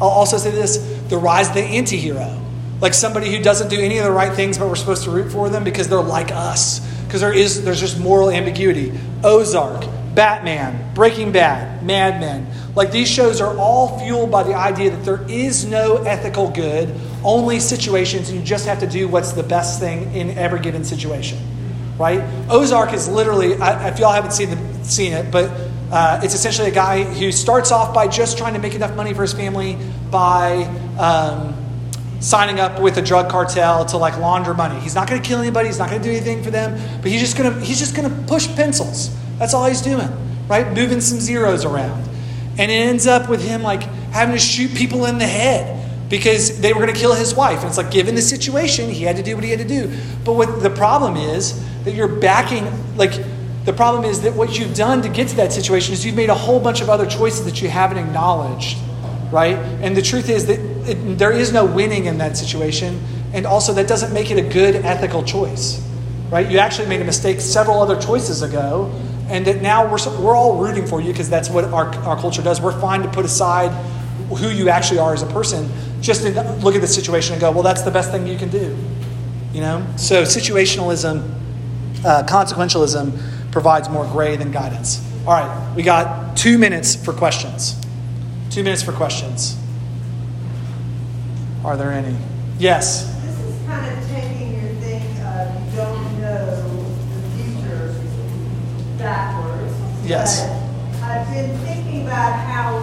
I'll also say this: the rise of the anti-hero, like somebody who doesn't do any of the right things, but we're supposed to root for them because they're like us. Because there is there's just moral ambiguity. Ozark Batman, Breaking Bad, Mad Men. Like these shows are all fueled by the idea that there is no ethical good, only situations, and you just have to do what's the best thing in every given situation. Right? Ozark is literally, I, if y'all haven't seen, the, seen it, but uh, it's essentially a guy who starts off by just trying to make enough money for his family by um, signing up with a drug cartel to like launder money. He's not going to kill anybody. He's not going to do anything for them, but he's just going to he's just going to push pencils that's all he's doing, right? Moving some zeros around. And it ends up with him like having to shoot people in the head because they were going to kill his wife. And it's like, given the situation, he had to do what he had to do. But what the problem is that you're backing, like, the problem is that what you've done to get to that situation is you've made a whole bunch of other choices that you haven't acknowledged, right? And the truth is that it, there is no winning in that situation. And also, that doesn't make it a good ethical choice, right? You actually made a mistake several other choices ago and that now we're, we're all rooting for you because that's what our, our culture does. We're fine to put aside who you actually are as a person just to look at the situation and go, well, that's the best thing you can do. You know? So situationalism, uh, consequentialism provides more gray than guidance. All right, we got two minutes for questions. Two minutes for questions. Are there any? Yes. This is kind of taking your thing of you don't know the future backwards. Yes. But I've been thinking about how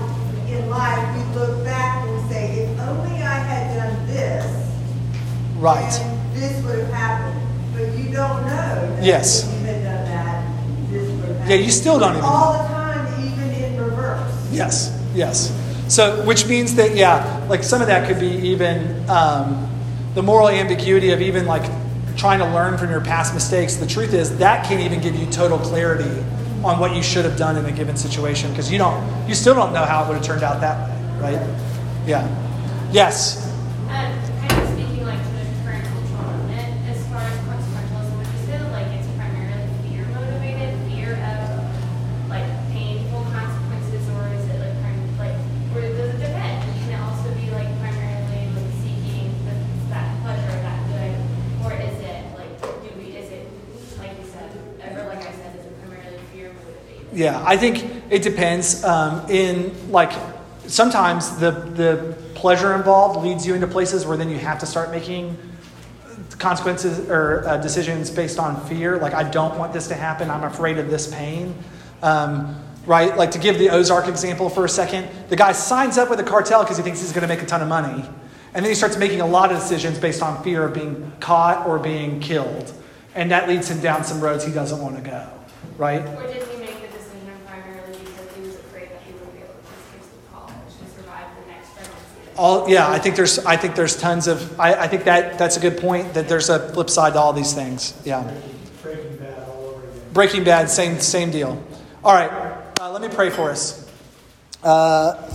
in life we look back and say, if only I had done this, Right. then this would have happened. But you don't know. that Yes. If you had done that, this would have happened. Yeah, you still don't even All the time, even in reverse. Yes, yes. So, which means that, yeah, like some of that could be even um, the moral ambiguity of even like trying to learn from your past mistakes. The truth is that can't even give you total clarity on what you should have done in a given situation because you don't, you still don't know how it would have turned out that way, right? Yeah. Yes. Um, kind of speaking like to the current cultural moment, as far as consequentialism, would you say that like it's primarily fear motivated, fear of like painful consequences, or is it like prim- like, or does it depend? Can it also be like primarily like seeking the, that pleasure, that good, or is it like do we? Is it like you said, or like I said, is it primarily fear motivated? Yeah, I think it depends. Um, in like sometimes the the pleasure involved leads you into places where then you have to start making consequences or uh, decisions based on fear. Like I don't want this to happen. I'm afraid of this pain. Um, right? Like to give the Ozark example for a second, the guy signs up with a cartel because he thinks he's going to make a ton of money, and then he starts making a lot of decisions based on fear of being caught or being killed, and that leads him down some roads he doesn't want to go. Right? Or did he make the decision primarily because he was afraid that he wouldn't be able to take to college and survive the next pregnancy? All, yeah, I think there's, I think there's tons of, I, I think that that's a good point. That there's a flip side to all these things. Yeah. Breaking Bad all over again. Breaking Bad, same same deal. All right, uh, let me pray for us. Uh,